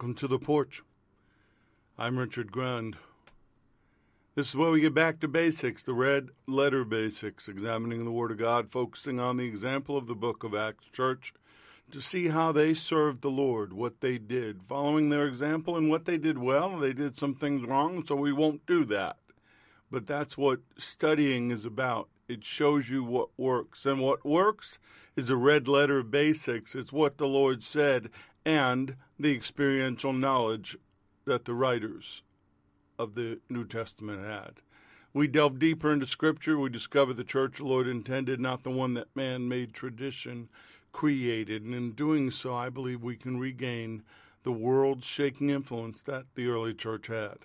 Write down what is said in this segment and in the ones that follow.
Welcome to the porch. I'm Richard Grund. This is where we get back to basics, the red letter basics, examining the Word of God, focusing on the example of the book of Acts Church to see how they served the Lord, what they did, following their example and what they did well. They did some things wrong, so we won't do that. But that's what studying is about. It shows you what works. And what works is the red letter basics. It's what the Lord said and the experiential knowledge that the writers of the New Testament had. We delve deeper into Scripture. We discover the church the Lord intended, not the one that man made tradition created. And in doing so, I believe we can regain the world shaking influence that the early church had.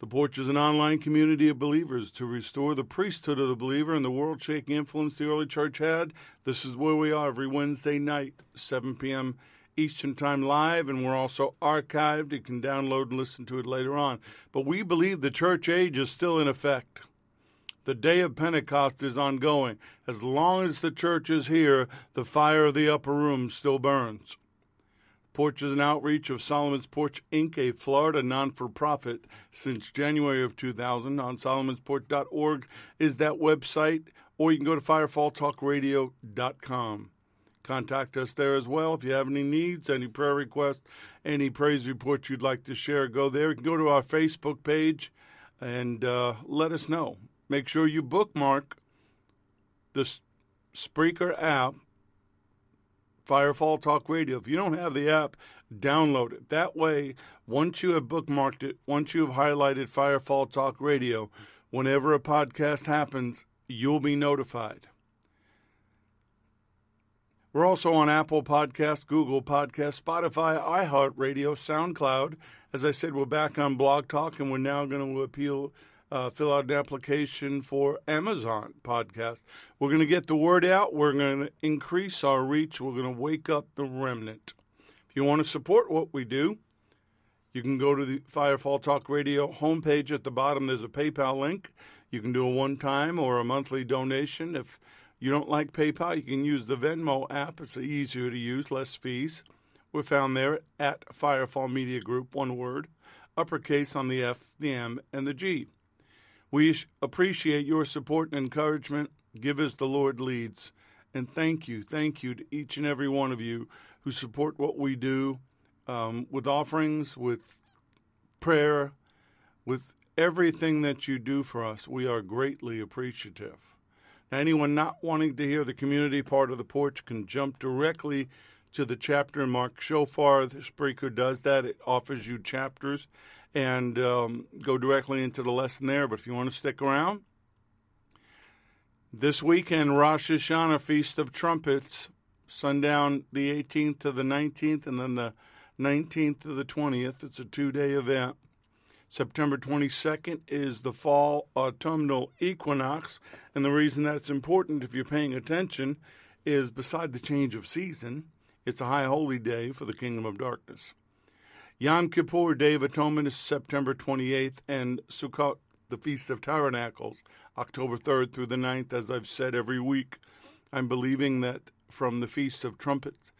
The Porch is an online community of believers to restore the priesthood of the believer and the world shaking influence the early church had. This is where we are every Wednesday night, 7 p.m. Eastern Time live, and we're also archived. You can download and listen to it later on. But we believe the church age is still in effect. The day of Pentecost is ongoing. As long as the church is here, the fire of the upper room still burns. Porch is an outreach of Solomon's Porch Inc., a Florida non for profit since January of 2000. On solomonsporch.org is that website, or you can go to firefalltalkradio.com. Contact us there as well. If you have any needs, any prayer requests, any praise reports you'd like to share, go there. You can go to our Facebook page and uh, let us know. Make sure you bookmark the Spreaker app, Firefall Talk Radio. If you don't have the app, download it. That way, once you have bookmarked it, once you have highlighted Firefall Talk Radio, whenever a podcast happens, you'll be notified. We're also on Apple Podcasts, Google Podcasts, Spotify, iHeartRadio, SoundCloud. As I said, we're back on Blog Talk, and we're now going to appeal uh, fill out an application for Amazon podcast. We're going to get the word out. We're going to increase our reach. We're going to wake up the remnant. If you want to support what we do, you can go to the Firefall Talk Radio homepage at the bottom. There's a PayPal link. You can do a one time or a monthly donation. If you don't like PayPal, you can use the Venmo app. It's easier to use, less fees. We're found there at Firefall Media Group, one word, uppercase on the F, the M, and the G. We appreciate your support and encouragement. Give as the Lord leads. And thank you, thank you to each and every one of you who support what we do um, with offerings, with prayer, with everything that you do for us. We are greatly appreciative. Anyone not wanting to hear the community part of the porch can jump directly to the chapter Mark Shofar. The Spreaker does that. It offers you chapters and um, go directly into the lesson there. But if you want to stick around, this weekend, Rosh Hashanah, Feast of Trumpets, sundown the 18th to the 19th, and then the 19th to the 20th. It's a two day event. September 22nd is the fall autumnal equinox. And the reason that's important, if you're paying attention, is beside the change of season, it's a high holy day for the kingdom of darkness. Yom Kippur, Day of Atonement, is September 28th, and Sukkot, the Feast of Tabernacles, October 3rd through the 9th. As I've said every week, I'm believing that from the Feast of Trumpets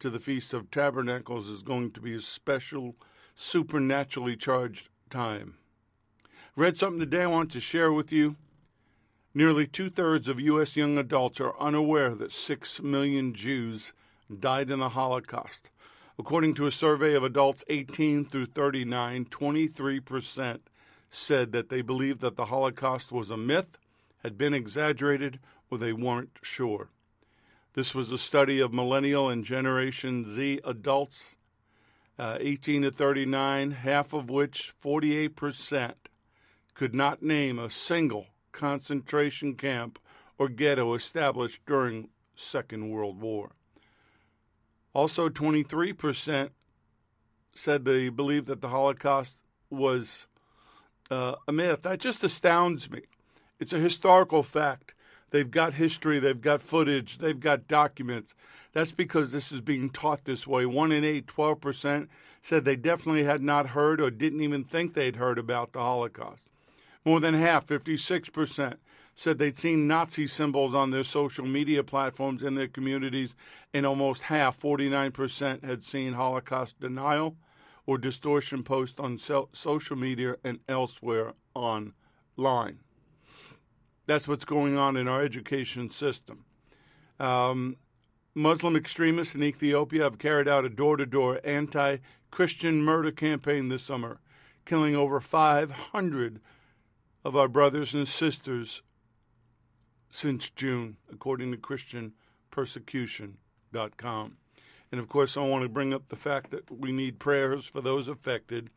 to the Feast of Tabernacles is going to be a special, supernaturally charged time. Read something today I want to share with you. Nearly two thirds of U.S. young adults are unaware that six million Jews died in the Holocaust. According to a survey of adults 18 through 39, 23% said that they believed that the Holocaust was a myth, had been exaggerated, or they weren't sure. This was a study of millennial and Generation Z adults, uh, 18 to 39, half of which, 48%, could not name a single concentration camp or ghetto established during Second World War. Also, 23% said they believe that the Holocaust was uh, a myth. That just astounds me. It's a historical fact. They've got history, they've got footage, they've got documents. That's because this is being taught this way. One in eight, 12%, said they definitely had not heard or didn't even think they'd heard about the Holocaust. More than half, 56%, said they'd seen Nazi symbols on their social media platforms in their communities, and almost half, 49%, had seen Holocaust denial. or distortion posts on social media and elsewhere online. That's what's going on in our education system. Um, Muslim extremists in Ethiopia have carried out a door to door anti Christian murder campaign this summer, killing over 500 of our brothers and sisters since June, according to ChristianPersecution.com. And of course, I want to bring up the fact that we need prayers for those affected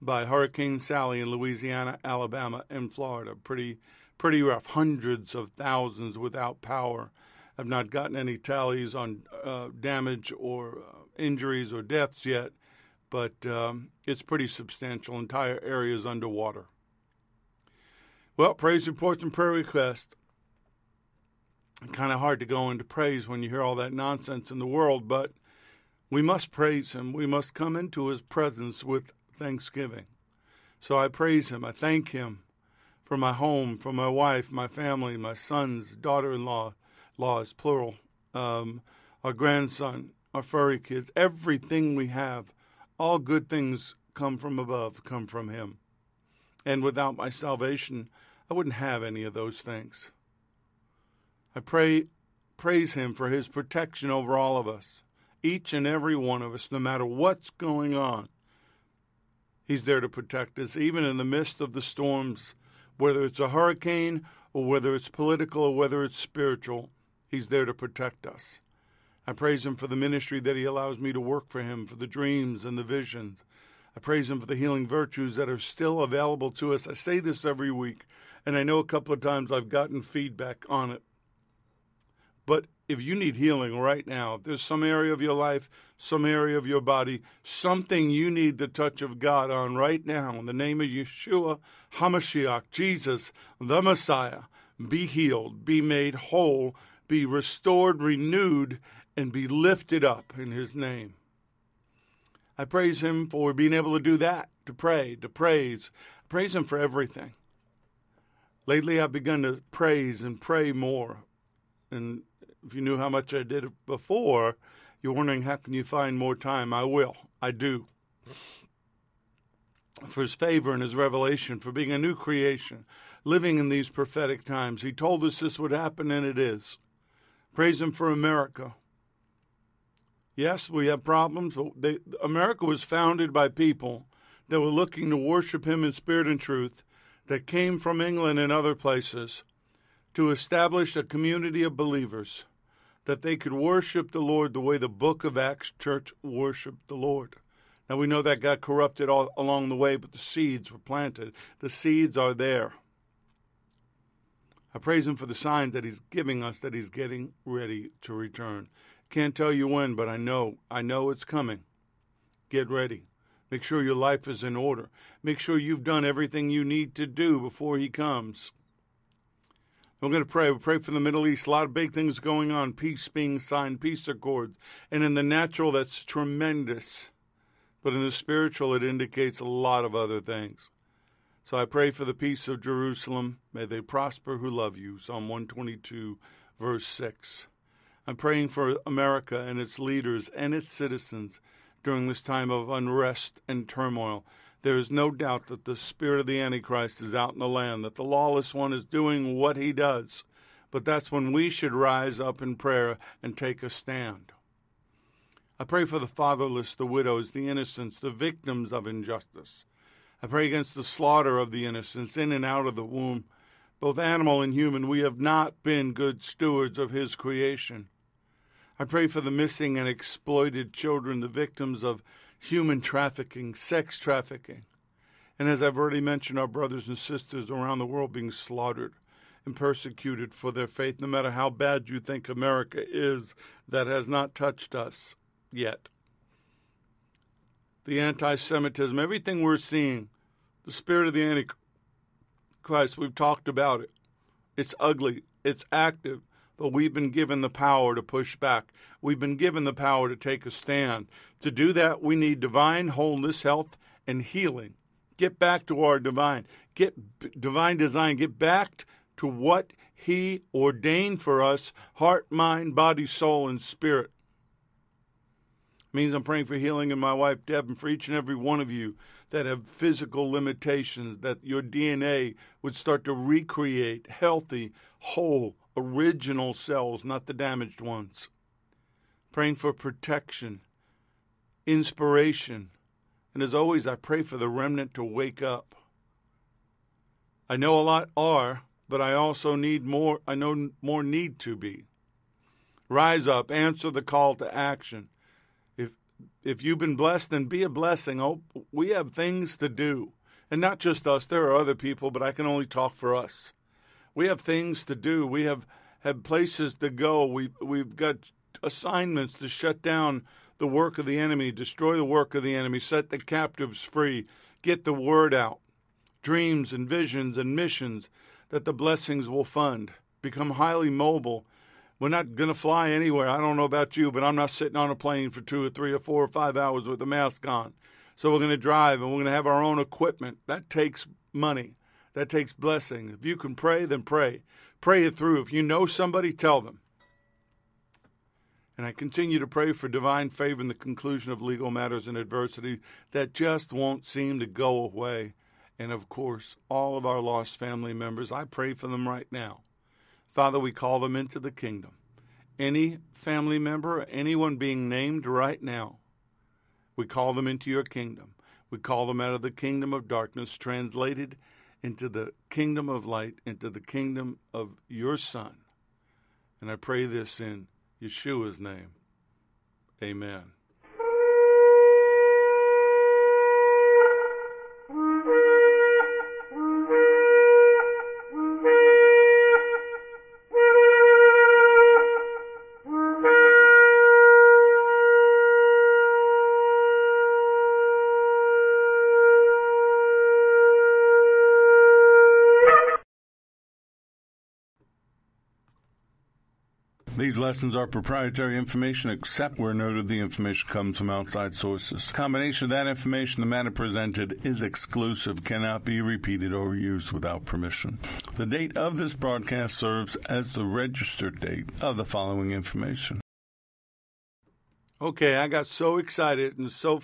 by Hurricane Sally in Louisiana, Alabama, and Florida. Pretty, pretty rough. Hundreds of thousands without power. I've not gotten any tallies on uh, damage or uh, injuries or deaths yet, but um, it's pretty substantial. Entire areas underwater. Well, praise reports and prayer requests. Kind of hard to go into praise when you hear all that nonsense in the world, but we must praise Him. We must come into His presence with thanksgiving. So I praise Him. I thank Him for my home, for my wife, my family, my sons, daughter in law, laws, plural, um, our grandson, our furry kids, everything we have. All good things come from above, come from Him. And without my salvation, I wouldn't have any of those things. I pray, praise Him for His protection over all of us each and every one of us, no matter what's going on. He's there to protect us, even in the midst of the storms, whether it's a hurricane or whether it's political or whether it's spiritual. He's there to protect us. I praise Him for the ministry that He allows me to work for Him, for the dreams and the visions. I praise Him for the healing virtues that are still available to us. I say this every week, and I know a couple of times I've gotten feedback on it. But if you need healing right now, if there's some area of your life, some area of your body, something you need the touch of God on right now, in the name of Yeshua HaMashiach, Jesus, the Messiah, be healed, be made whole, be restored, renewed, and be lifted up in His name. I praise Him for being able to do that, to pray, to praise. I praise Him for everything. Lately, I've begun to praise and pray more. And if you knew how much I did before, you're wondering how can you find more time? I will. I do. For his favor and his revelation, for being a new creation, living in these prophetic times. He told us this would happen, and it is. Praise him for America. Yes, we have problems, they, America was founded by people that were looking to worship him in spirit and truth, that came from England and other places to establish a community of believers that they could worship the Lord the way the book of Acts church worshiped the Lord. Now we know that got corrupted all along the way, but the seeds were planted. The seeds are there. I praise him for the signs that he's giving us that he's getting ready to return. Can't tell you when, but I know. I know it's coming. Get ready. Make sure your life is in order. Make sure you've done everything you need to do before he comes. We're going to pray. We pray for the Middle East. A lot of big things going on. Peace being signed, peace accords. And in the natural, that's tremendous. But in the spiritual, it indicates a lot of other things. So I pray for the peace of Jerusalem. May they prosper who love you. Psalm 122, verse 6. I'm praying for America and its leaders and its citizens during this time of unrest and turmoil. There is no doubt that the spirit of the Antichrist is out in the land, that the lawless one is doing what he does. But that's when we should rise up in prayer and take a stand. I pray for the fatherless, the widows, the innocents, the victims of injustice. I pray against the slaughter of the innocents in and out of the womb, both animal and human. We have not been good stewards of His creation. I pray for the missing and exploited children, the victims of human trafficking, sex trafficking. And as I've already mentioned, our brothers and sisters around the world being slaughtered and persecuted for their faith, no matter how bad you think America is, that has not touched us yet. The anti Semitism, everything we're seeing, the spirit of the Antichrist, we've talked about it. It's ugly, it's active, but we've been given the power to push back. We've been given the power to take a stand. To do that, we need divine wholeness, health, and healing. Get back to our divine. Get divine design. Get back to what He ordained for us heart, mind, body, soul, and spirit. It means I'm praying for healing in my wife Deb and for each and every one of you that have physical limitations, that your DNA would start to recreate healthy, whole, original cells, not the damaged ones. Praying for protection, inspiration, and as always, I pray for the remnant to wake up. I know a lot are, but I also need more, I know more need to be. Rise up, answer the call to action. If you've been blessed, then be a blessing. Oh, we have things to do. And not just us, there are other people, but I can only talk for us. We have things to do. We have, have places to go. We we've got assignments to shut down the work of the enemy, destroy the work of the enemy, set the captives free, get the word out. Dreams and visions and missions that the blessings will fund. Become highly mobile we're not going to fly anywhere. I don't know about you, but I'm not sitting on a plane for two or three or four or five hours with a mask on. So we're going to drive and we're going to have our own equipment. That takes money. That takes blessing. If you can pray, then pray. Pray it through. If you know somebody, tell them. And I continue to pray for divine favor in the conclusion of legal matters and adversity that just won't seem to go away. And of course, all of our lost family members, I pray for them right now. Father, we call them into the kingdom. Any family member, anyone being named right now, we call them into your kingdom. We call them out of the kingdom of darkness, translated into the kingdom of light, into the kingdom of your Son. And I pray this in Yeshua's name. Amen. Lessons are proprietary information except where noted the information comes from outside sources. Combination of that information, the matter presented is exclusive, cannot be repeated or used without permission. The date of this broadcast serves as the registered date of the following information. Okay, I got so excited and so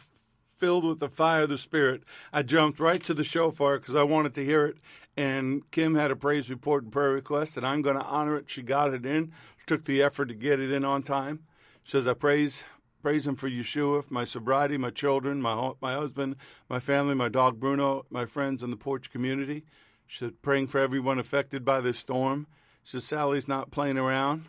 filled with the fire of the Spirit, I jumped right to the shofar because I wanted to hear it. And Kim had a praise report and prayer request, and I'm going to honor it. She got it in took the effort to get it in on time. She says, I praise praise him for Yeshua, my sobriety, my children, my my husband, my family, my dog Bruno, my friends in the porch community. She said, praying for everyone affected by this storm. She said, Sally's not playing around.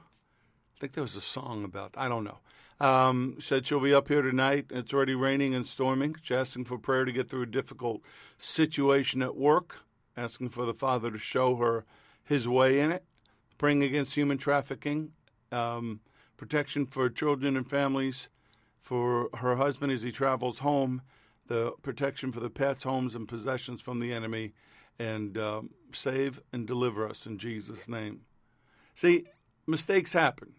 I think there was a song about, I don't know. Um, said she'll be up here tonight. It's already raining and storming. She's asking for prayer to get through a difficult situation at work, asking for the Father to show her his way in it praying against human trafficking, um, protection for children and families, for her husband as he travels home, the protection for the pets, homes, and possessions from the enemy, and um, save and deliver us in Jesus' name. See, mistakes happen.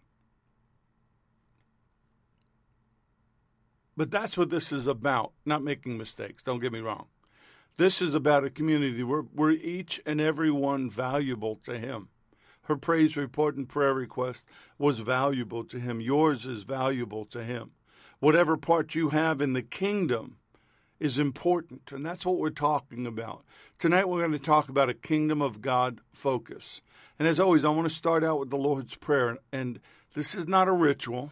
But that's what this is about, not making mistakes. Don't get me wrong. This is about a community where, where each and every one valuable to Him. Her praise report and prayer request was valuable to him. Yours is valuable to him. Whatever part you have in the kingdom is important, and that's what we're talking about. Tonight, we're going to talk about a kingdom of God focus. And as always, I want to start out with the Lord's Prayer. And this is not a ritual.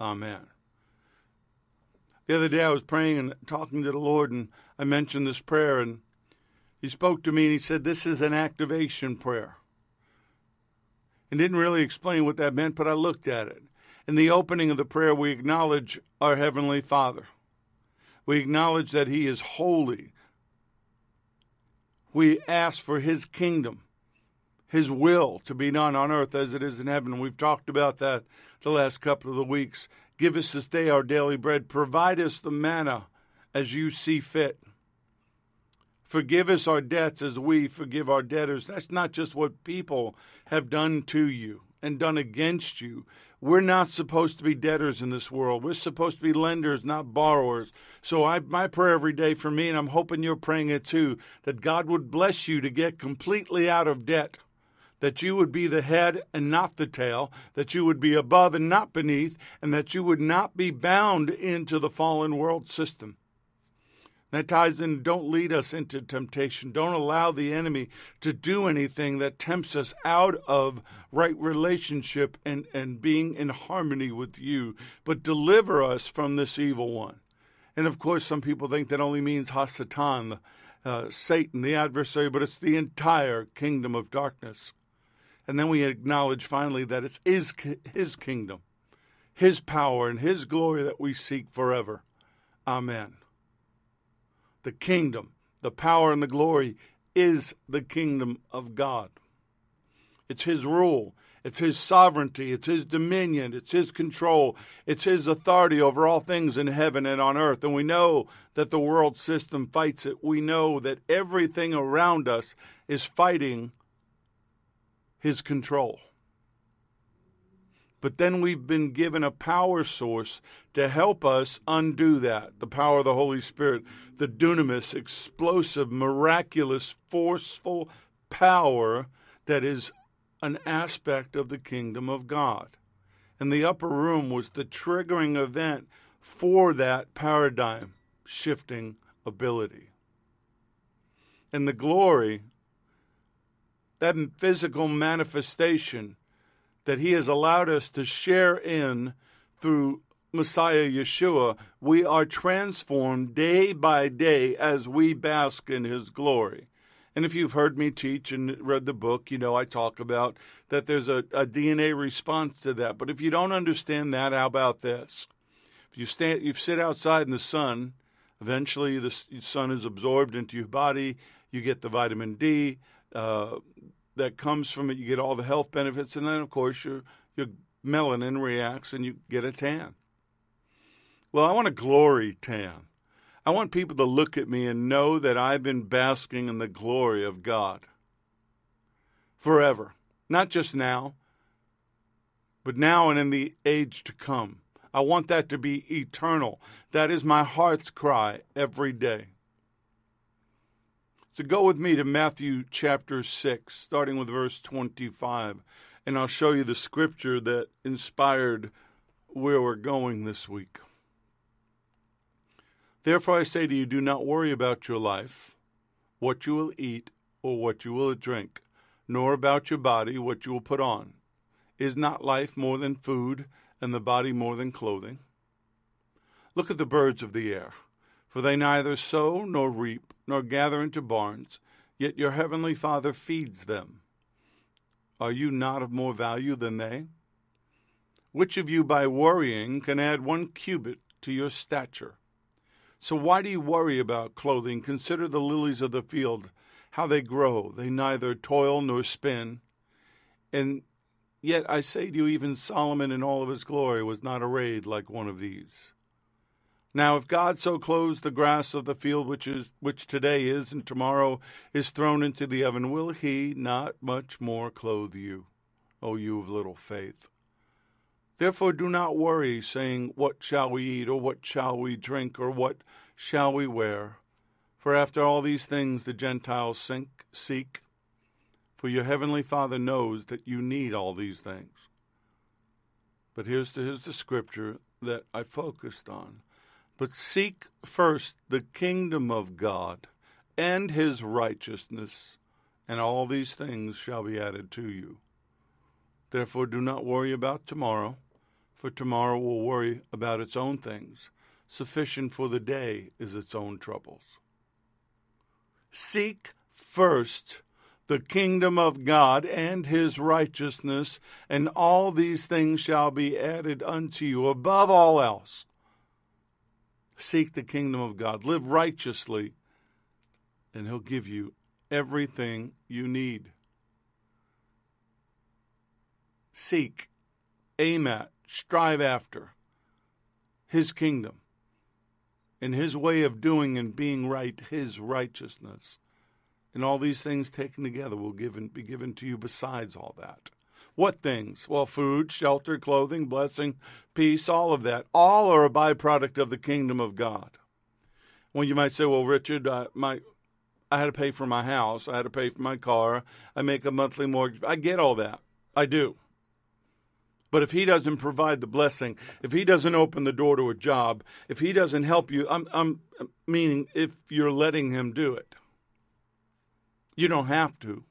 Amen. The other day I was praying and talking to the Lord, and I mentioned this prayer, and He spoke to me and He said, This is an activation prayer and didn't really explain what that meant, but I looked at it. In the opening of the prayer, we acknowledge our Heavenly Father. We acknowledge that He is holy. We ask for His kingdom, His will to be done on earth as it is in heaven. We've talked about that the last couple of the weeks. Give us this day our daily bread. Provide us the manna as you see fit. Forgive us our debts as we forgive our debtors. That's not just what people have done to you and done against you. We're not supposed to be debtors in this world. We're supposed to be lenders, not borrowers. So I, my prayer every day for me, and I'm hoping you're praying it too, that God would bless you to get completely out of debt that you would be the head and not the tail, that you would be above and not beneath, and that you would not be bound into the fallen world system. That ties in, don't lead us into temptation. Don't allow the enemy to do anything that tempts us out of right relationship and, and being in harmony with you, but deliver us from this evil one. And of course, some people think that only means Hasatan, uh, Satan, the adversary, but it's the entire kingdom of darkness. And then we acknowledge finally that it's his, his kingdom, his power, and his glory that we seek forever. Amen. The kingdom, the power, and the glory is the kingdom of God. It's his rule. It's his sovereignty. It's his dominion. It's his control. It's his authority over all things in heaven and on earth. And we know that the world system fights it. We know that everything around us is fighting his control. But then we've been given a power source to help us undo that the power of the Holy Spirit, the dunamis, explosive, miraculous, forceful power that is an aspect of the kingdom of God. And the upper room was the triggering event for that paradigm shifting ability. And the glory that physical manifestation that He has allowed us to share in through Messiah Yeshua, we are transformed day by day as we bask in His glory. And if you've heard me teach and read the book, you know I talk about that there's a, a DNA response to that. But if you don't understand that, how about this? If you stand, you sit outside in the sun, eventually the sun is absorbed into your body. You get the vitamin D uh, that comes from it. You get all the health benefits, and then of course your your melanin reacts and you get a tan. Well, I want a glory tan. I want people to look at me and know that I've been basking in the glory of God forever, not just now, but now and in the age to come. I want that to be eternal. That is my heart's cry every day. So go with me to Matthew chapter 6, starting with verse 25, and I'll show you the scripture that inspired where we're going this week. Therefore, I say to you, do not worry about your life, what you will eat or what you will drink, nor about your body, what you will put on. Is not life more than food, and the body more than clothing? Look at the birds of the air for they neither sow nor reap nor gather into barns, yet your heavenly Father feeds them. Are you not of more value than they? Which of you by worrying can add one cubit to your stature? So why do you worry about clothing? Consider the lilies of the field, how they grow. They neither toil nor spin. And yet I say to you, even Solomon in all of his glory was not arrayed like one of these. Now, if God so clothes the grass of the field, which is which today is and tomorrow is thrown into the oven, will He not much more clothe you, O you of little faith? Therefore, do not worry, saying, What shall we eat, or what shall we drink, or what shall we wear? For after all these things the Gentiles sink, seek. For your heavenly Father knows that you need all these things. But here's the, here's the scripture that I focused on. But seek first the kingdom of God and his righteousness, and all these things shall be added to you. Therefore, do not worry about tomorrow, for tomorrow will worry about its own things. Sufficient for the day is its own troubles. Seek first the kingdom of God and his righteousness, and all these things shall be added unto you. Above all else, Seek the kingdom of God. Live righteously, and He'll give you everything you need. Seek, aim at, strive after his kingdom and his way of doing and being right, his righteousness. And all these things taken together will be given to you besides all that. What things? Well, food, shelter, clothing, blessing, peace, all of that. All are a byproduct of the kingdom of God. Well, you might say, well, Richard, uh, my, I had to pay for my house. I had to pay for my car. I make a monthly mortgage. I get all that. I do. But if he doesn't provide the blessing, if he doesn't open the door to a job, if he doesn't help you, I'm, I'm meaning if you're letting him do it, you don't have to.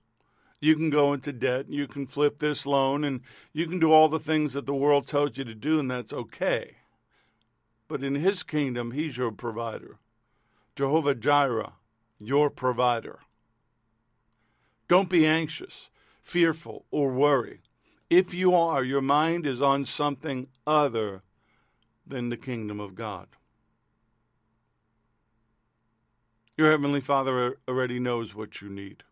You can go into debt, you can flip this loan, and you can do all the things that the world tells you to do, and that's okay. But in his kingdom, he's your provider. Jehovah Jireh, your provider. Don't be anxious, fearful, or worry. If you are, your mind is on something other than the kingdom of God. Your Heavenly Father already knows what you need.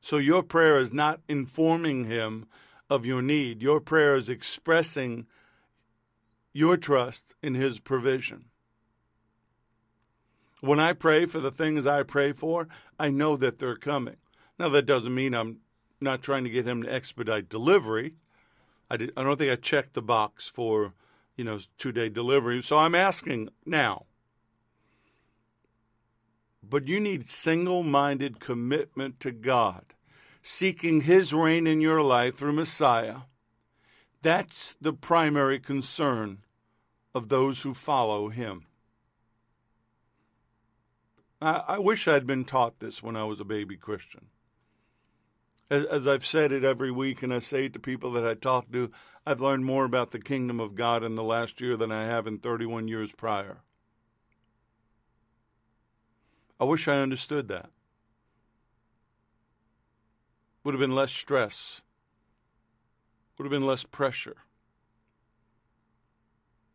So your prayer is not informing Him of your need, your prayer is expressing your trust in His provision. When I pray for the things I pray for, I know that they're coming. Now, that doesn't mean I'm not trying to get him to expedite delivery. I, did, I don't think I checked the box for, you know, two day delivery. So I'm asking now. But you need single minded commitment to God, seeking His reign in your life through Messiah. That's the primary concern of those who follow Him. I, I wish I'd been taught this when I was a baby Christian as, as I've said it every week, and I say it to people that I talk to, I've learned more about the kingdom of God in the last year than I have in 31 years prior. I wish I understood that. Would have been less stress, would have been less pressure.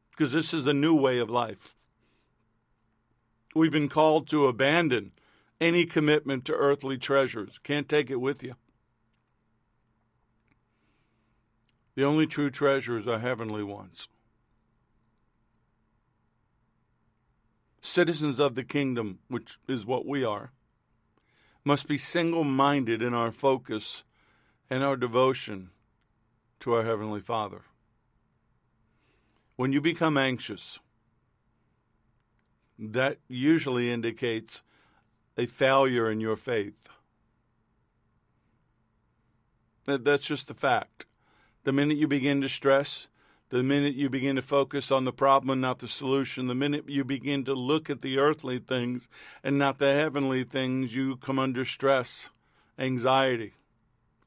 Because this is the new way of life. We've been called to abandon any commitment to earthly treasures. Can't take it with you. The only true treasures are heavenly ones. Citizens of the kingdom, which is what we are, must be single minded in our focus and our devotion to our Heavenly Father. When you become anxious, that usually indicates a failure in your faith. That's just a fact. The minute you begin to stress, the minute you begin to focus on the problem and not the solution, the minute you begin to look at the earthly things and not the heavenly things, you come under stress, anxiety.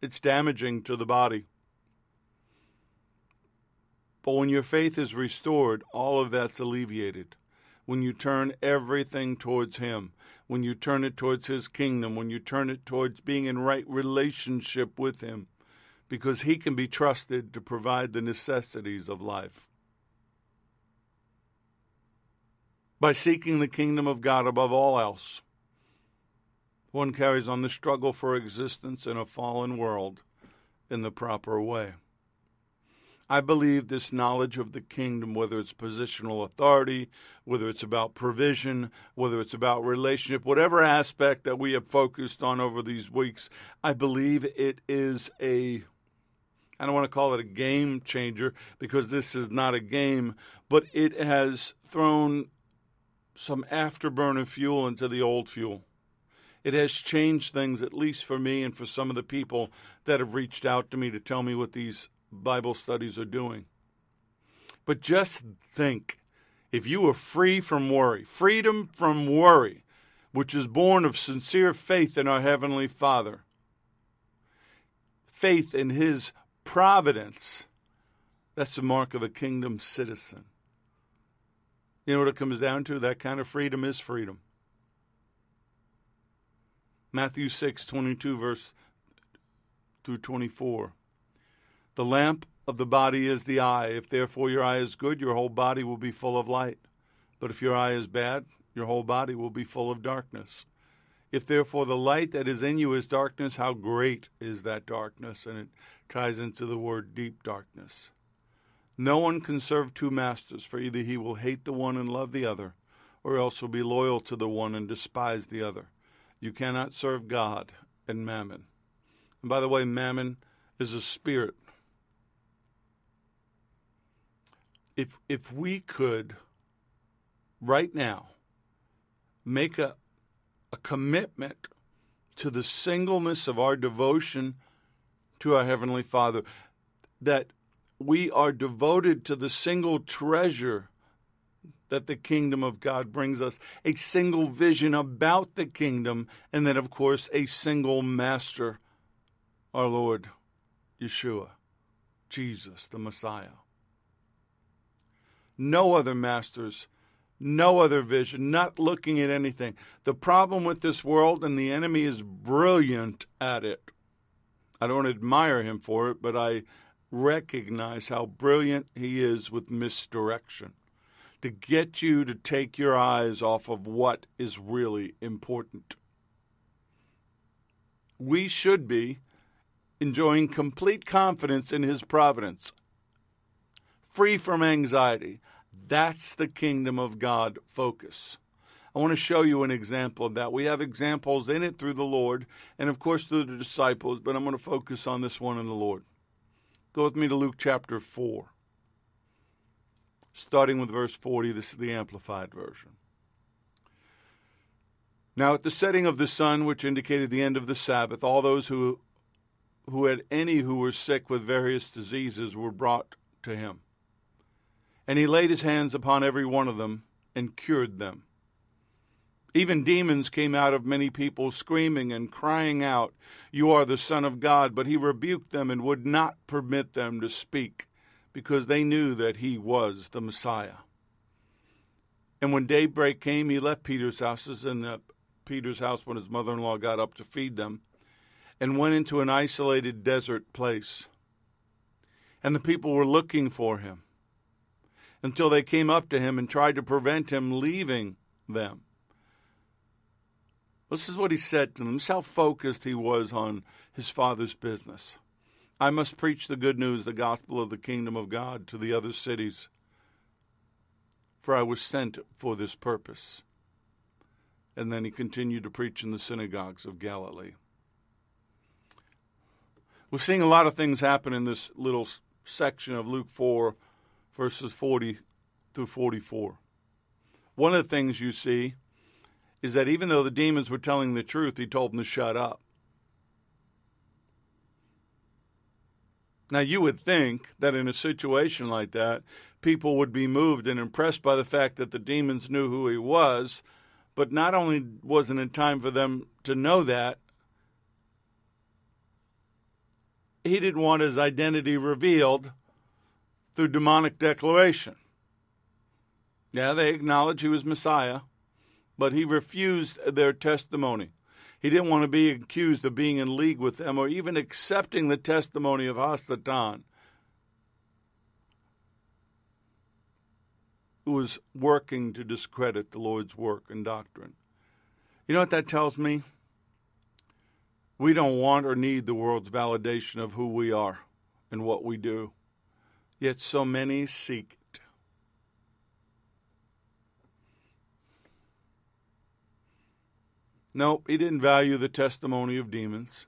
It's damaging to the body. But when your faith is restored, all of that's alleviated. When you turn everything towards Him, when you turn it towards His kingdom, when you turn it towards being in right relationship with Him because he can be trusted to provide the necessities of life. By seeking the kingdom of God above all else, one carries on the struggle for existence in a fallen world in the proper way. I believe this knowledge of the kingdom, whether it's positional authority, whether it's about provision, whether it's about relationship, whatever aspect that we have focused on over these weeks, I believe it is a I don't want to call it a game changer because this is not a game, but it has thrown some afterburner fuel into the old fuel. It has changed things, at least for me and for some of the people that have reached out to me to tell me what these Bible studies are doing. But just think if you were free from worry, freedom from worry, which is born of sincere faith in our Heavenly Father, faith in His providence. That's the mark of a kingdom citizen. You know what it comes down to? That kind of freedom is freedom. Matthew 6, 22, verse through 24. The lamp of the body is the eye. If therefore your eye is good, your whole body will be full of light. But if your eye is bad, your whole body will be full of darkness. If therefore the light that is in you is darkness, how great is that darkness? And it ties into the word deep darkness. No one can serve two masters, for either he will hate the one and love the other, or else will be loyal to the one and despise the other. You cannot serve God and mammon. And by the way, mammon is a spirit. If if we could right now make a a commitment to the singleness of our devotion to our heavenly Father that we are devoted to the single treasure that the kingdom of God brings us, a single vision about the kingdom, and then, of course, a single master, our Lord Yeshua, Jesus, the Messiah. No other masters, no other vision, not looking at anything. The problem with this world, and the enemy is brilliant at it. I don't admire him for it, but I recognize how brilliant he is with misdirection to get you to take your eyes off of what is really important. We should be enjoying complete confidence in his providence, free from anxiety. That's the kingdom of God focus. I want to show you an example of that. We have examples in it through the Lord and, of course, through the disciples, but I'm going to focus on this one in the Lord. Go with me to Luke chapter 4, starting with verse 40. This is the Amplified Version. Now, at the setting of the sun, which indicated the end of the Sabbath, all those who, who had any who were sick with various diseases were brought to him. And he laid his hands upon every one of them and cured them. Even demons came out of many people, screaming and crying out, You are the Son of God. But he rebuked them and would not permit them to speak, because they knew that he was the Messiah. And when daybreak came, he left Peter's houses and Peter's house when his mother in law got up to feed them, and went into an isolated desert place. And the people were looking for him until they came up to him and tried to prevent him leaving them. This is what he said to them. How focused he was on his father's business. I must preach the good news, the gospel of the kingdom of God, to the other cities, for I was sent for this purpose. And then he continued to preach in the synagogues of Galilee. We're seeing a lot of things happen in this little section of Luke 4, verses 40 through 44. One of the things you see is that even though the demons were telling the truth, he told them to shut up. Now, you would think that in a situation like that, people would be moved and impressed by the fact that the demons knew who he was, but not only wasn't it time for them to know that, he didn't want his identity revealed through demonic declaration. Yeah, they acknowledged he was Messiah, but he refused their testimony. He didn't want to be accused of being in league with them or even accepting the testimony of Hasatan, who was working to discredit the Lord's work and doctrine. You know what that tells me? We don't want or need the world's validation of who we are and what we do. Yet so many seek Nope, he didn't value the testimony of demons.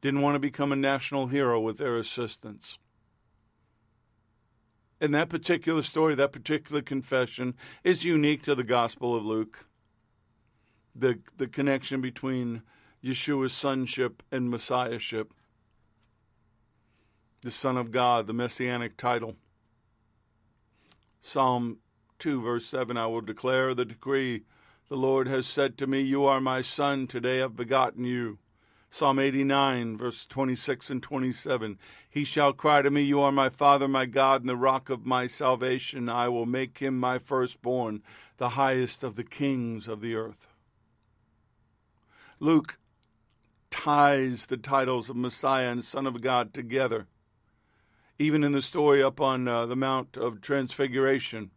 Didn't want to become a national hero with their assistance. And that particular story, that particular confession, is unique to the Gospel of Luke. The, the connection between Yeshua's sonship and messiahship, the Son of God, the messianic title. Psalm 2, verse 7 I will declare the decree the Lord has said to me, You are my son, today I've begotten you. Psalm 89, verse 26 and 27. He shall cry to me, You are my Father, my God, and the rock of my salvation. I will make him my firstborn, the highest of the kings of the earth. Luke ties the titles of Messiah and Son of God together. Even in the story up on uh, the Mount of Transfiguration,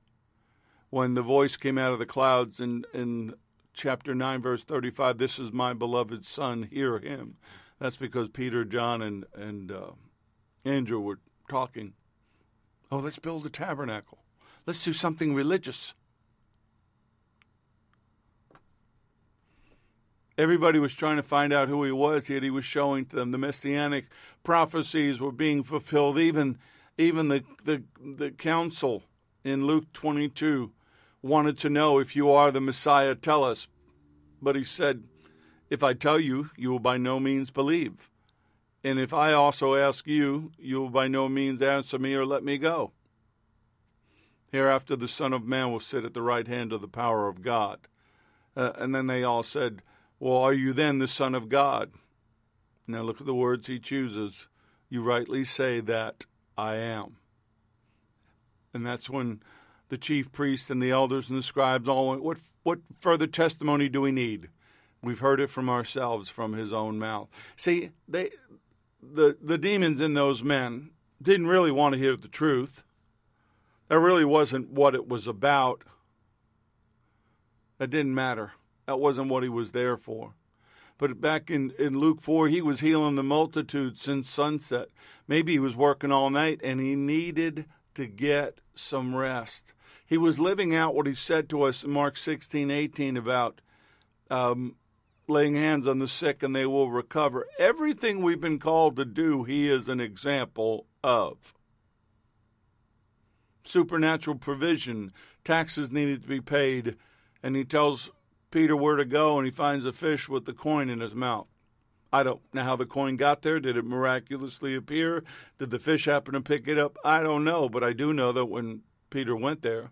when the voice came out of the clouds in, in chapter 9, verse 35, This is my beloved Son, hear him. That's because Peter, John, and, and uh, Andrew were talking. Oh, let's build a tabernacle. Let's do something religious. Everybody was trying to find out who he was, yet he was showing to them the messianic prophecies were being fulfilled. Even, even the, the, the council in Luke 22 wanted to know if you are the Messiah, tell us. But he said, If I tell you, you will by no means believe. And if I also ask you, you will by no means answer me or let me go. Hereafter the Son of Man will sit at the right hand of the power of God. Uh, and then they all said, Well, are you then the Son of God? Now look at the words he chooses. You rightly say that I am. And that's when the chief priests and the elders and the scribes all went, What, what further testimony do we need? We've heard it from ourselves from his own mouth. See, they the the demons in those men didn't really want to hear the truth. That really wasn't what it was about. That didn't matter. That wasn't what he was there for. But back in, in Luke 4, he was healing the multitude since sunset. Maybe he was working all night and he needed to get some rest. He was living out what he said to us in Mark 16, 18 about um, laying hands on the sick and they will recover. Everything we've been called to do, he is an example of. Supernatural provision, taxes needed to be paid, and he tells Peter where to go and he finds a fish with the coin in his mouth. I don't know how the coin got there. Did it miraculously appear? Did the fish happen to pick it up? I don't know, but I do know that when Peter went there,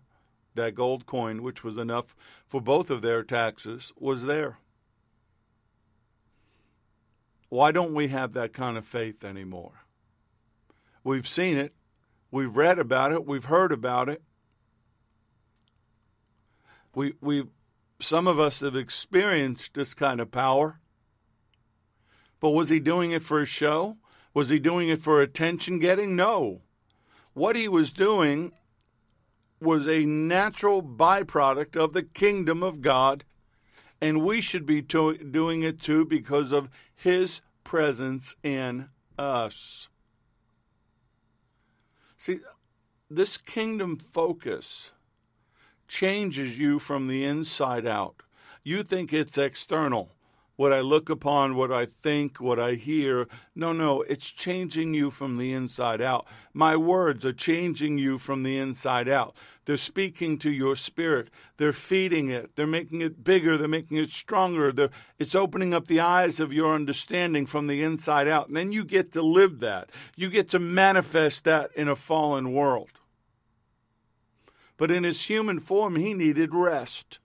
that gold coin, which was enough for both of their taxes, was there. Why don't we have that kind of faith anymore? We've seen it, we've read about it, we've heard about it. We we some of us have experienced this kind of power. But was he doing it for a show? Was he doing it for attention getting? No. What he was doing was a natural byproduct of the kingdom of God, and we should be to- doing it too because of his presence in us. See, this kingdom focus changes you from the inside out. You think it's external. What I look upon, what I think, what I hear. No, no, it's changing you from the inside out. My words are changing you from the inside out. They're speaking to your spirit. They're feeding it. They're making it bigger. They're making it stronger. They're, it's opening up the eyes of your understanding from the inside out. And then you get to live that. You get to manifest that in a fallen world. But in his human form, he needed rest.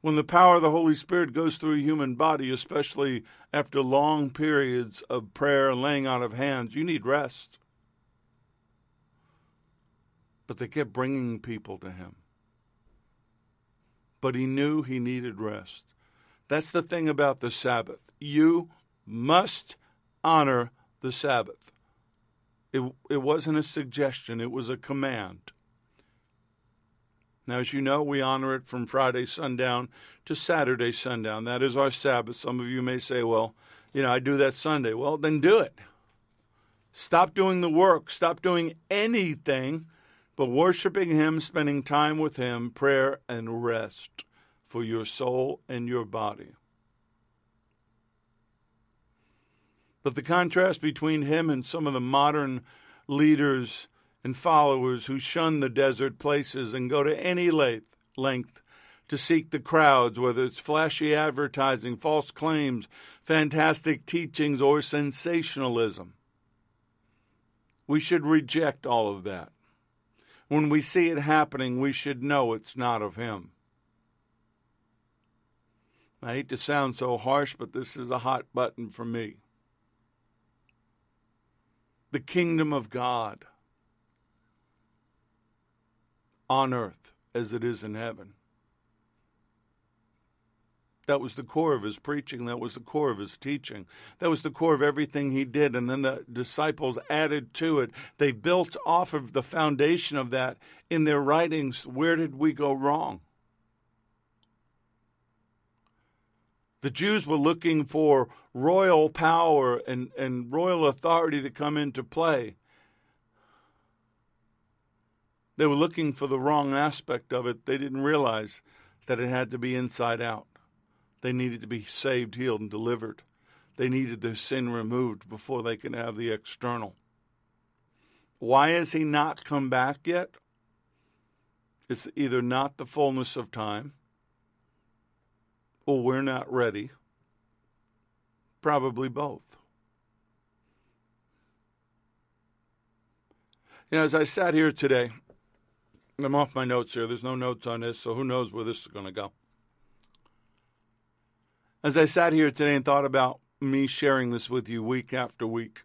When the power of the Holy Spirit goes through a human body, especially after long periods of prayer and laying out of hands, you need rest but they kept bringing people to him. But he knew he needed rest. That's the thing about the Sabbath. You must honor the Sabbath. It, it wasn't a suggestion, it was a command. Now, as you know, we honor it from Friday sundown to Saturday sundown. That is our Sabbath. Some of you may say, well, you know, I do that Sunday. Well, then do it. Stop doing the work. Stop doing anything but worshiping Him, spending time with Him, prayer and rest for your soul and your body. But the contrast between him and some of the modern leaders and followers who shun the desert places and go to any length to seek the crowds, whether it's flashy advertising, false claims, fantastic teachings, or sensationalism. We should reject all of that. When we see it happening, we should know it's not of Him. I hate to sound so harsh, but this is a hot button for me. The kingdom of God on earth as it is in heaven. That was the core of his preaching. That was the core of his teaching. That was the core of everything he did. And then the disciples added to it. They built off of the foundation of that in their writings. Where did we go wrong? The Jews were looking for royal power and, and royal authority to come into play. They were looking for the wrong aspect of it. They didn't realize that it had to be inside out. They needed to be saved, healed, and delivered. They needed their sin removed before they can have the external. Why has he not come back yet? It's either not the fullness of time or we're not ready. Probably both. You know, as I sat here today, I'm off my notes here. There's no notes on this, so who knows where this is going to go. As I sat here today and thought about me sharing this with you week after week,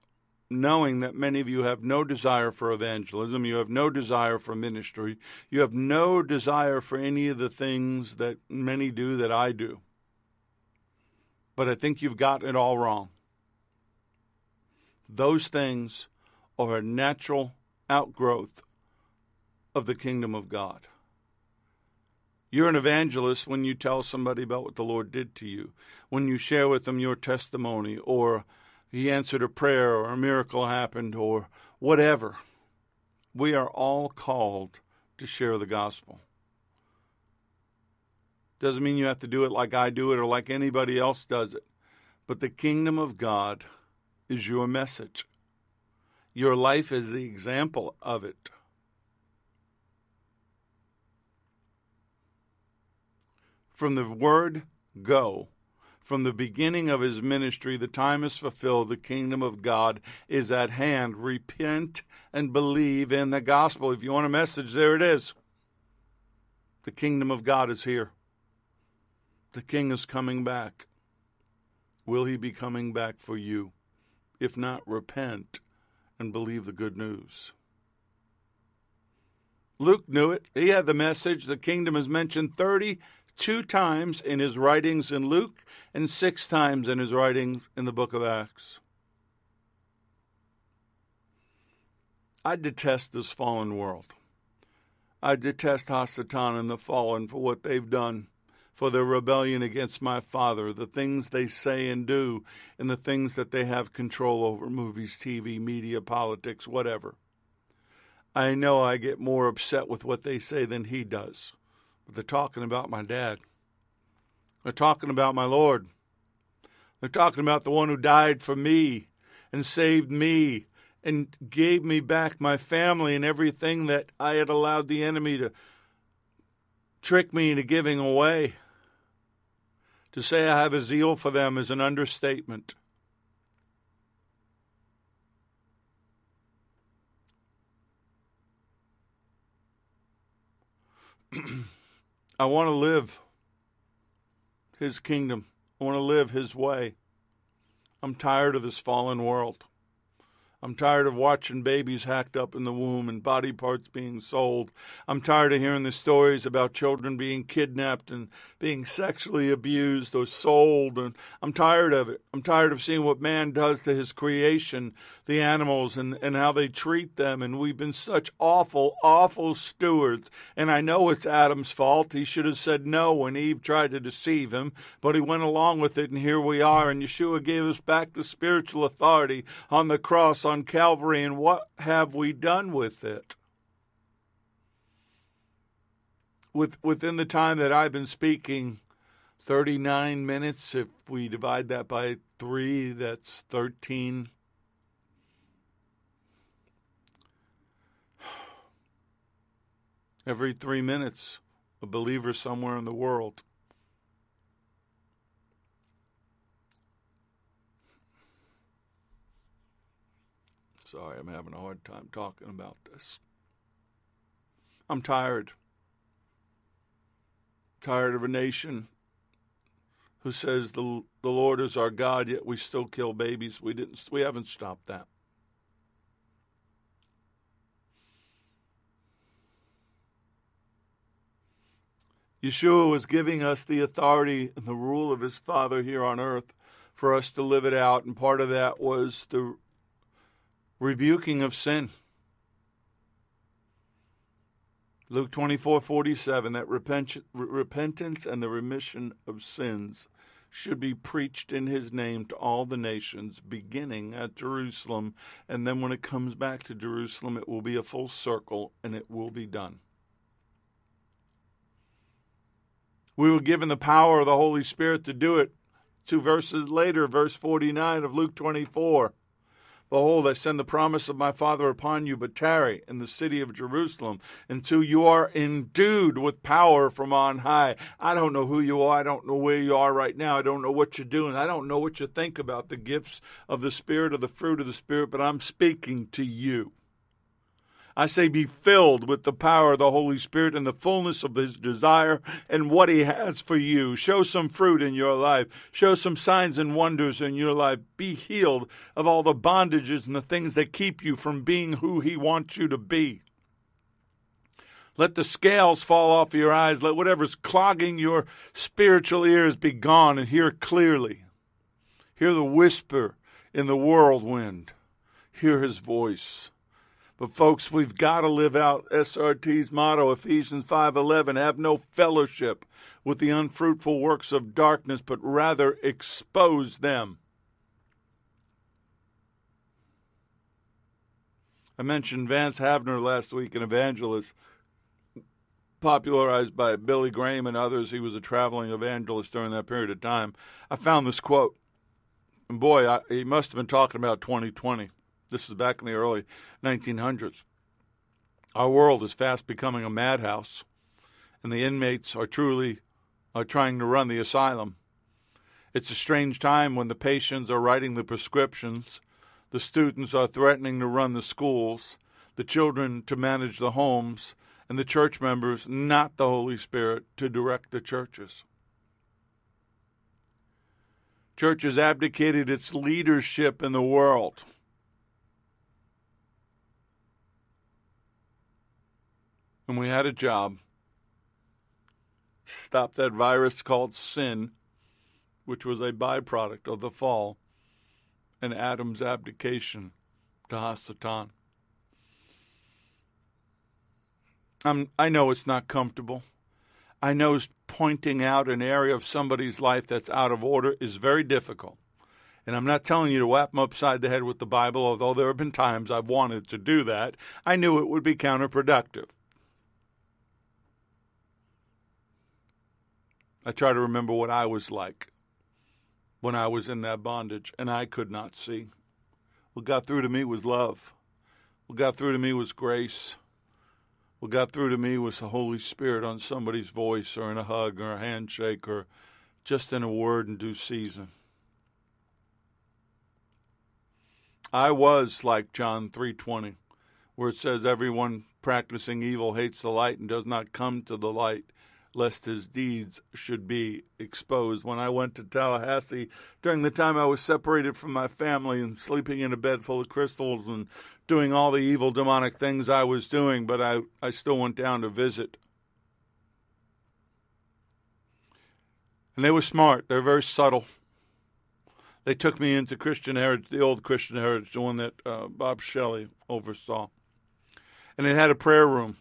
knowing that many of you have no desire for evangelism, you have no desire for ministry, you have no desire for any of the things that many do that I do. But I think you've got it all wrong. Those things are a natural outgrowth of the kingdom of God. You're an evangelist when you tell somebody about what the Lord did to you, when you share with them your testimony, or He answered a prayer, or a miracle happened, or whatever. We are all called to share the gospel. Doesn't mean you have to do it like I do it or like anybody else does it. But the kingdom of God is your message. Your life is the example of it. From the word go, from the beginning of his ministry, the time is fulfilled, the kingdom of God is at hand. Repent and believe in the gospel. If you want a message, there it is. The kingdom of God is here. The king is coming back. Will he be coming back for you? If not, repent and believe the good news. Luke knew it. He had the message. The kingdom is mentioned 30 two times in his writings in Luke and six times in his writings in the book of Acts. I detest this fallen world. I detest Hasatan and the fallen for what they've done, for their rebellion against my Father, the things they say and do, and the things that they have control over movies, TV, media, politics, whatever. I know I get more upset with what they say than he does. But they're talking about my dad. They're talking about my Lord. They're talking about the one who died for me and saved me and gave me back my family and everything that I had allowed the enemy to trick me into giving away. To say I have a zeal for them is an understatement. I want to live His kingdom. I want to live His way. I'm tired of this fallen world. I'm tired of watching babies hacked up in the womb and body parts being sold. I'm tired of hearing the stories about children being kidnapped and being sexually abused or sold. And I'm tired of it. I'm tired of seeing what man does to his creation, the animals, and, and how they treat them. And we've been such awful, awful stewards. And I know it's Adam's fault. He should have said no when Eve tried to deceive him, but he went along with it, and here we are. And Yeshua gave us back the spiritual authority on the cross on Calvary, and what have we done with it? With, within the time that I've been speaking, 39 minutes, if we divide that by three, that's 13. Every three minutes, a believer somewhere in the world Sorry, I'm having a hard time talking about this. I'm tired. Tired of a nation who says the the Lord is our God, yet we still kill babies. We didn't. We haven't stopped that. Yeshua was giving us the authority and the rule of his Father here on earth for us to live it out, and part of that was the rebuking of sin. Luke 24 47, that repent, repentance and the remission of sins should be preached in his name to all the nations, beginning at Jerusalem. And then when it comes back to Jerusalem, it will be a full circle and it will be done. We were given the power of the Holy Spirit to do it. Two verses later, verse 49 of Luke 24. Behold, I send the promise of my Father upon you, but tarry in the city of Jerusalem until you are endued with power from on high. I don't know who you are. I don't know where you are right now. I don't know what you're doing. I don't know what you think about the gifts of the Spirit or the fruit of the Spirit, but I'm speaking to you. I say, be filled with the power of the Holy Spirit and the fullness of His desire and what He has for you. Show some fruit in your life. Show some signs and wonders in your life. Be healed of all the bondages and the things that keep you from being who He wants you to be. Let the scales fall off your eyes. Let whatever's clogging your spiritual ears be gone and hear clearly. Hear the whisper in the whirlwind. Hear His voice. But folks, we've got to live out SRT's motto, Ephesians 5:11, have no fellowship with the unfruitful works of darkness, but rather expose them. I mentioned Vance Havner last week, an evangelist popularized by Billy Graham and others. He was a traveling evangelist during that period of time. I found this quote, and boy, I, he must have been talking about 2020. This is back in the early 1900s. Our world is fast becoming a madhouse, and the inmates are truly are trying to run the asylum. It's a strange time when the patients are writing the prescriptions, the students are threatening to run the schools, the children to manage the homes, and the church members, not the Holy Spirit, to direct the churches. Church has abdicated its leadership in the world. And we had a job. Stop that virus called sin, which was a byproduct of the fall and Adam's abdication to Hasatan. I'm, I know it's not comfortable. I know pointing out an area of somebody's life that's out of order is very difficult. And I'm not telling you to whap them upside the head with the Bible, although there have been times I've wanted to do that. I knew it would be counterproductive. I try to remember what I was like when I was in that bondage and I could not see. What got through to me was love. What got through to me was grace. What got through to me was the Holy Spirit on somebody's voice or in a hug or a handshake or just in a word in due season. I was like John 3:20 where it says everyone practicing evil hates the light and does not come to the light lest his deeds should be exposed. When I went to Tallahassee during the time I was separated from my family and sleeping in a bed full of crystals and doing all the evil demonic things I was doing, but I, I still went down to visit. And they were smart, they were very subtle. They took me into Christian Heritage, the old Christian Heritage, the one that uh, Bob Shelley oversaw. And it had a prayer room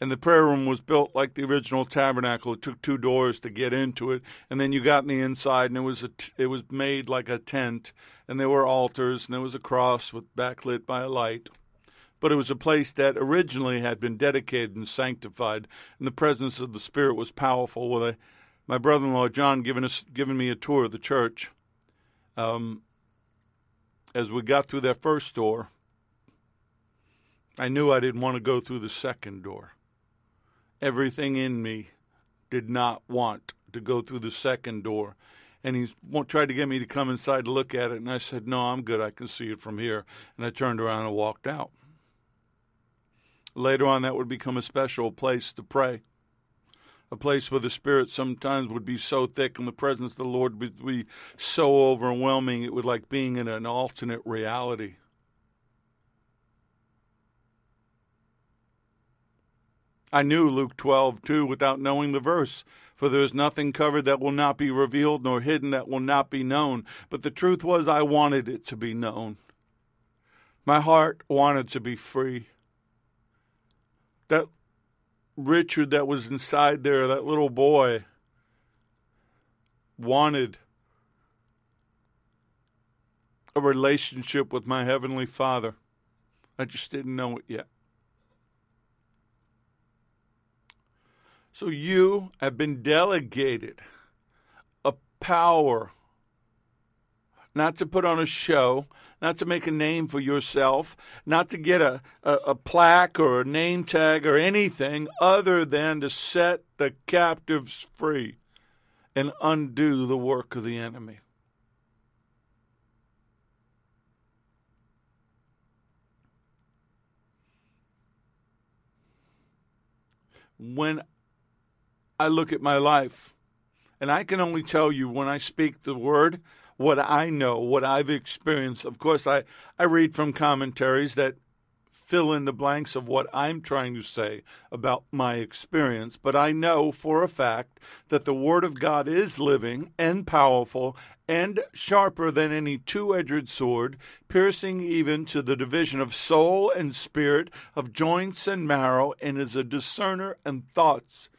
and the prayer room was built like the original tabernacle. It took two doors to get into it, and then you got in the inside, and it was it was made like a tent, and there were altars, and there was a cross with backlit by a light. But it was a place that originally had been dedicated and sanctified, and the presence of the Spirit was powerful. With a, my brother-in-law John giving us giving me a tour of the church. Um, as we got through that first door, I knew I didn't want to go through the second door everything in me did not want to go through the second door. And he tried to get me to come inside to look at it. And I said, No, I'm good. I can see it from here. And I turned around and walked out. Later on, that would become a special place to pray. A place where the Spirit sometimes would be so thick and the presence of the Lord would be so overwhelming, it would like being in an alternate reality. I knew Luke 12, too, without knowing the verse. For there is nothing covered that will not be revealed, nor hidden that will not be known. But the truth was, I wanted it to be known. My heart wanted to be free. That Richard that was inside there, that little boy, wanted a relationship with my Heavenly Father. I just didn't know it yet. So you have been delegated a power not to put on a show, not to make a name for yourself, not to get a, a, a, plaque or a name tag or anything other than to set the captives free and undo the work of the enemy. When I look at my life, and I can only tell you when I speak the word what I know, what I've experienced. Of course, I, I read from commentaries that fill in the blanks of what I'm trying to say about my experience, but I know for a fact that the Word of God is living and powerful and sharper than any two edged sword, piercing even to the division of soul and spirit, of joints and marrow, and is a discerner and thoughts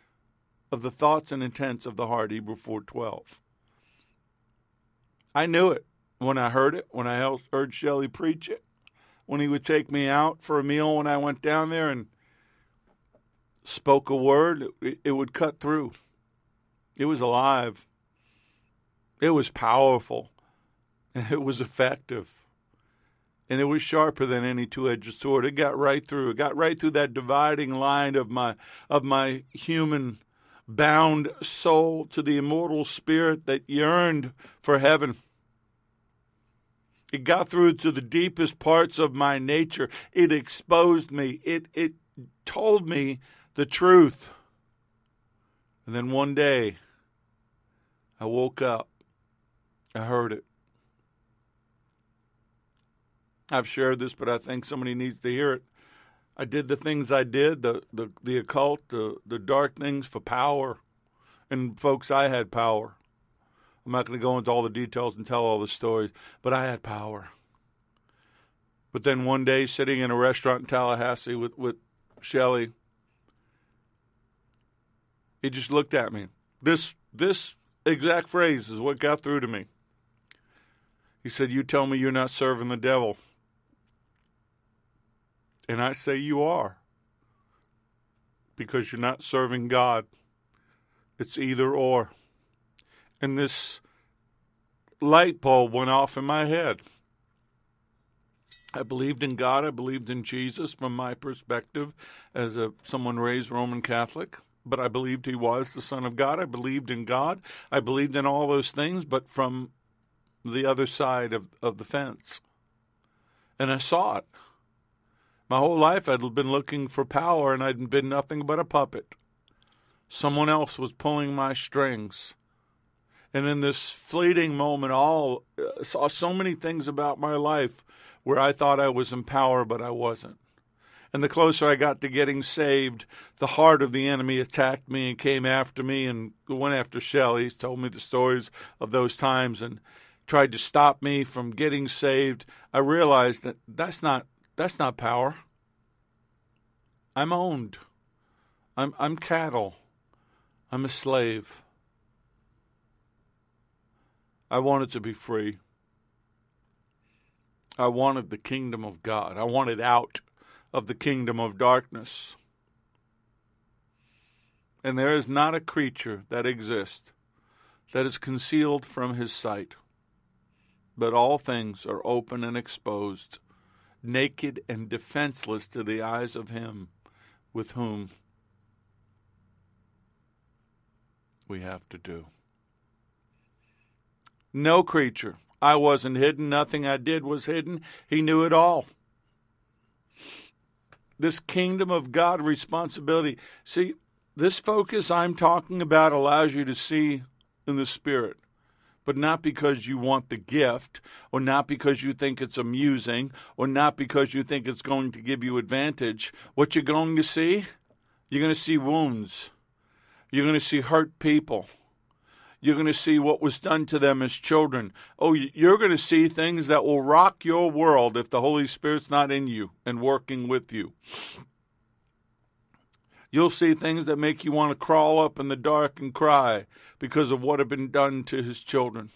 of the thoughts and intents of the heart. Hebrew 412. I knew it when I heard it, when I heard Shelley preach it, when he would take me out for a meal when I went down there and spoke a word, it, it would cut through. It was alive. It was powerful. And it was effective. And it was sharper than any two-edged sword. It got right through. It got right through that dividing line of my of my human bound soul to the immortal spirit that yearned for heaven. It got through to the deepest parts of my nature. It exposed me. It, it told me the truth. And then one day, I woke up. I heard it. I've shared this, but I think somebody needs to hear it. I did the things I did, the the, the occult, the, the dark things for power. And folks, I had power. I'm not going to go into all the details and tell all the stories, but I had power. But then one day, sitting in a restaurant in Tallahassee with, with Shelley, he just looked at me. This this exact phrase is what got through to me. He said, You tell me you're not serving the devil. And I say you are. Because you're not serving God. It's either or. And this light bulb went off in my head. I believed in God. I believed in Jesus from my perspective as a someone raised Roman Catholic. But I believed he was the Son of God. I believed in God. I believed in all those things, but from the other side of, of the fence. And I saw it. My whole life I'd been looking for power and I'd been nothing but a puppet. Someone else was pulling my strings. And in this fleeting moment, all uh, saw so many things about my life where I thought I was in power, but I wasn't. And the closer I got to getting saved, the heart of the enemy attacked me and came after me and went after Shelley. He told me the stories of those times and tried to stop me from getting saved. I realized that that's not that's not power. I'm owned. I'm, I'm cattle. I'm a slave. I wanted to be free. I wanted the kingdom of God. I wanted out of the kingdom of darkness. And there is not a creature that exists that is concealed from his sight, but all things are open and exposed naked and defenseless to the eyes of him with whom we have to do. No creature. I wasn't hidden. Nothing I did was hidden. He knew it all. This kingdom of God responsibility. See, this focus I'm talking about allows you to see in the spirit but not because you want the gift, or not because you think it's amusing, or not because you think it's going to give you advantage. What you're going to see? You're going to see wounds. You're going to see hurt people. You're going to see what was done to them as children. Oh, you're going to see things that will rock your world if the Holy Spirit's not in you and working with you. You'll see things that make you want to crawl up in the dark and cry because of what had been done to his children.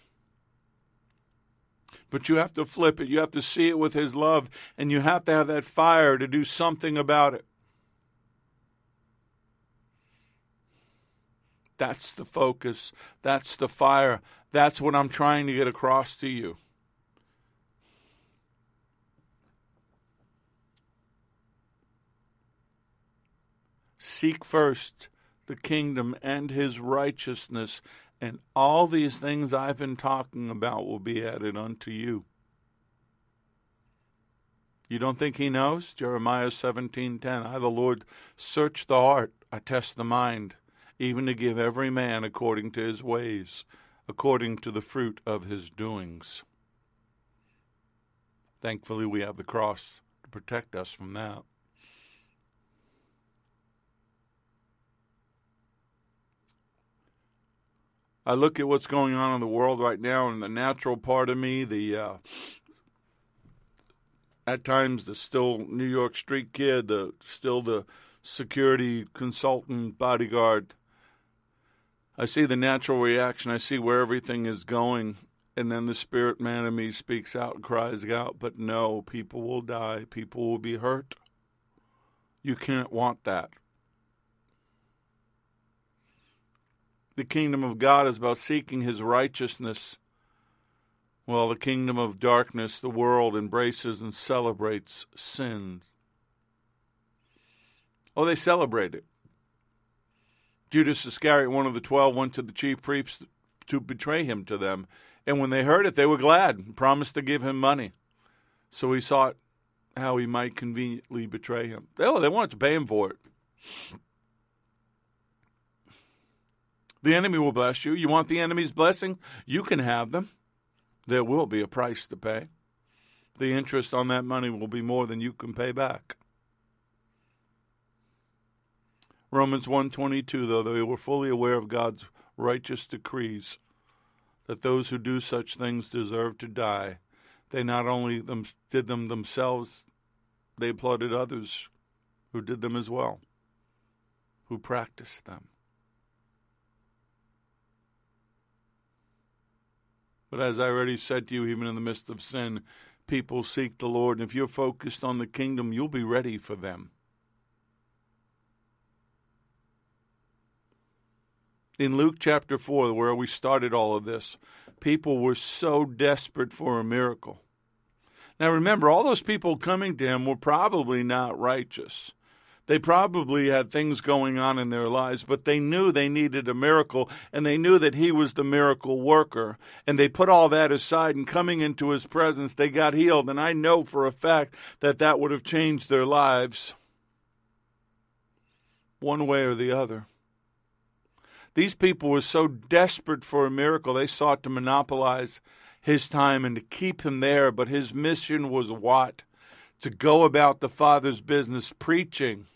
But you have to flip it. You have to see it with his love, and you have to have that fire to do something about it. That's the focus. That's the fire. That's what I'm trying to get across to you. Seek first the kingdom and his righteousness, and all these things I've been talking about will be added unto you. You don't think he knows? Jeremiah 17:10 I the Lord search the heart, I test the mind, even to give every man according to his ways, according to the fruit of his doings. Thankfully we have the cross to protect us from that. I look at what's going on in the world right now, and the natural part of me, the uh, at times the still New York street kid, the still the security consultant bodyguard. I see the natural reaction. I see where everything is going, and then the spirit man in me speaks out and cries out, "But no, people will die. People will be hurt. You can't want that." The kingdom of God is about seeking his righteousness. Well, the kingdom of darkness, the world, embraces and celebrates sins. Oh, they celebrate it. Judas Iscariot, one of the twelve, went to the chief priests to betray him to them. And when they heard it, they were glad and promised to give him money. So he sought how he might conveniently betray him. Oh, they wanted to pay him for it. The enemy will bless you. You want the enemy's blessing? You can have them. There will be a price to pay. The interest on that money will be more than you can pay back. Romans 1:22 though they were fully aware of God's righteous decrees that those who do such things deserve to die they not only them, did them themselves they applauded others who did them as well who practiced them But as I already said to you, even in the midst of sin, people seek the Lord. And if you're focused on the kingdom, you'll be ready for them. In Luke chapter 4, where we started all of this, people were so desperate for a miracle. Now remember, all those people coming to him were probably not righteous. They probably had things going on in their lives, but they knew they needed a miracle and they knew that he was the miracle worker. And they put all that aside and coming into his presence, they got healed. And I know for a fact that that would have changed their lives one way or the other. These people were so desperate for a miracle, they sought to monopolize his time and to keep him there. But his mission was what? To go about the Father's business, preaching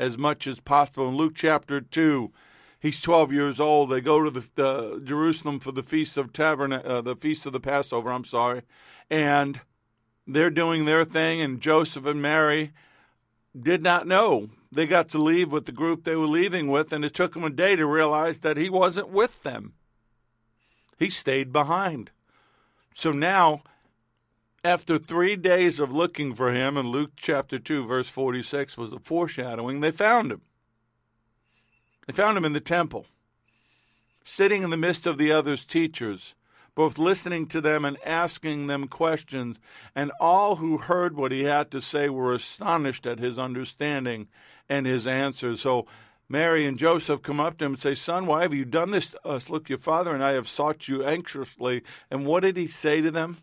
as much as possible. In Luke chapter 2, he's 12 years old. They go to the, Jerusalem for the feast of Tabern- uh, the feast of the Passover, I'm sorry. And they're doing their thing and Joseph and Mary did not know. They got to leave with the group they were leaving with and it took them a day to realize that he wasn't with them. He stayed behind. So now after three days of looking for him, in Luke chapter 2, verse 46 was a foreshadowing, they found him. They found him in the temple, sitting in the midst of the other's teachers, both listening to them and asking them questions. And all who heard what he had to say were astonished at his understanding and his answers. So Mary and Joseph come up to him and say, Son, why have you done this to us? Look, your father and I have sought you anxiously. And what did he say to them?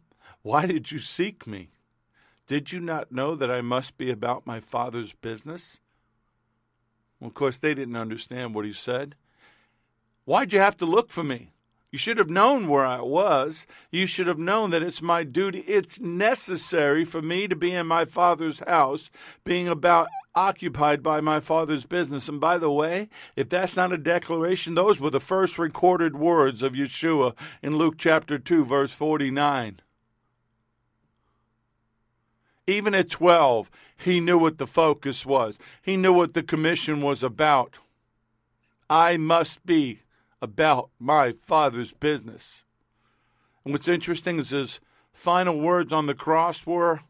Why did you seek me? Did you not know that I must be about my Father's business? Well, of course, they didn't understand what he said. Why'd you have to look for me? You should have known where I was. You should have known that it's my duty. It's necessary for me to be in my Father's house, being about occupied by my Father's business. And by the way, if that's not a declaration, those were the first recorded words of Yeshua in Luke chapter 2, verse 49. Even at 12, he knew what the focus was, he knew what the commission was about. I must be about my Father's business. And what's interesting is his final words on the cross were,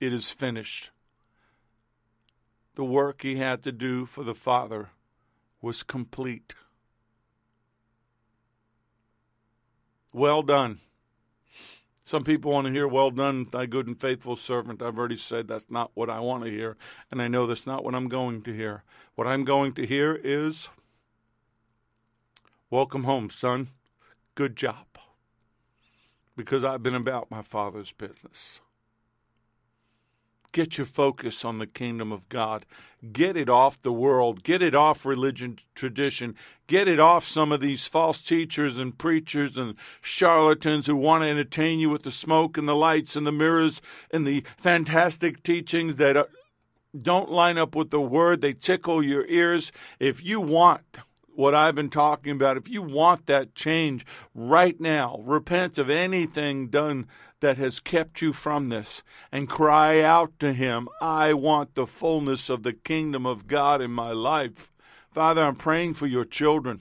It is finished. The work he had to do for the Father was complete. Well done. Some people want to hear, Well done, thy good and faithful servant. I've already said that's not what I want to hear, and I know that's not what I'm going to hear. What I'm going to hear is, Welcome home, son. Good job. Because I've been about my Father's business. Get your focus on the kingdom of God. Get it off the world. Get it off religion, tradition. Get it off some of these false teachers and preachers and charlatans who want to entertain you with the smoke and the lights and the mirrors and the fantastic teachings that uh, don't line up with the word. They tickle your ears. If you want what I've been talking about, if you want that change right now, repent of anything done that has kept you from this and cry out to Him, I want the fullness of the kingdom of God in my life. Father, I'm praying for your children.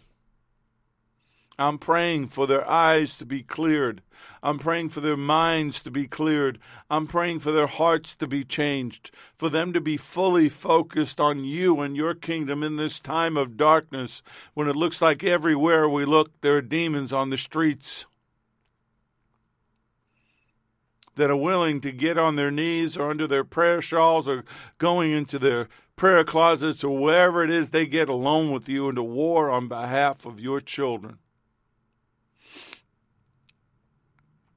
I'm praying for their eyes to be cleared. I'm praying for their minds to be cleared. I'm praying for their hearts to be changed, for them to be fully focused on you and your kingdom in this time of darkness when it looks like everywhere we look there are demons on the streets that are willing to get on their knees or under their prayer shawls or going into their prayer closets or wherever it is they get alone with you into war on behalf of your children.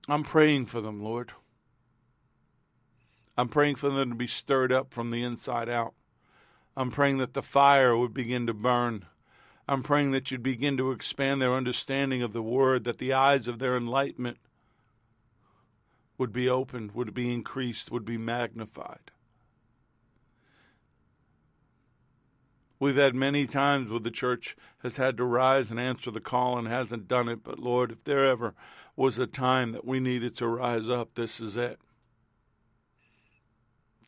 I'm praying for them, Lord. I'm praying for them to be stirred up from the inside out. I'm praying that the fire would begin to burn. I'm praying that you'd begin to expand their understanding of the word, that the eyes of their enlightenment would be opened, would be increased, would be magnified. We've had many times where the church has had to rise and answer the call and hasn't done it. But Lord, if there ever was a time that we needed to rise up, this is it.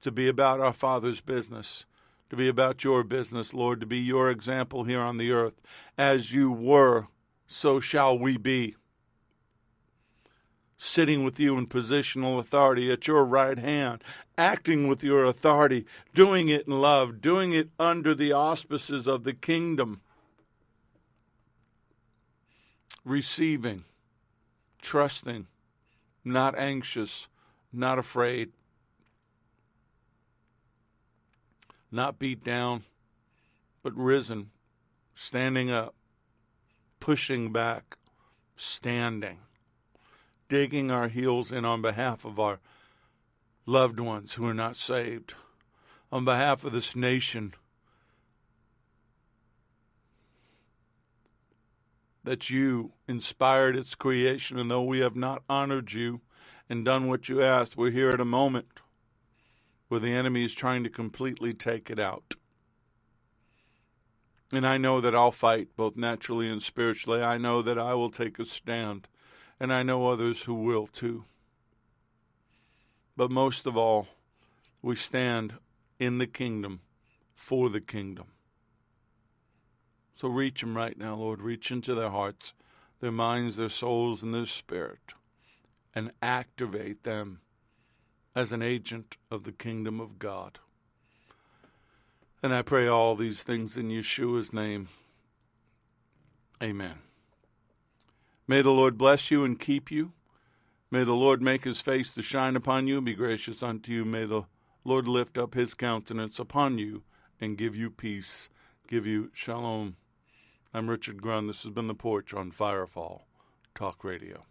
To be about our Father's business, to be about your business, Lord, to be your example here on the earth. As you were, so shall we be sitting with you in positional authority at your right hand, acting with your authority, doing it in love, doing it under the auspices of the kingdom, receiving, trusting, not anxious, not afraid, not beat down, but risen, standing up, pushing back, standing digging our heels in on behalf of our loved ones who are not saved, on behalf of this nation. That you inspired its creation, and though we have not honored you and done what you asked, we're here at a moment where the enemy is trying to completely take it out. And I know that I'll fight both naturally and spiritually. I know that I will take a stand and I know others who will too. But most of all, we stand in the kingdom for the kingdom. So reach them right now, Lord. Reach into their hearts, their minds, their souls, and their spirit, and activate them as an agent of the kingdom of God. And I pray all these things in Yeshua's name. Amen. May the Lord bless you and keep you. May the Lord make his face to shine upon you and be gracious unto you. May the Lord lift up his countenance upon you and give you peace, give you shalom. I'm Richard Grun. This has been The Porch on Firefall Talk Radio.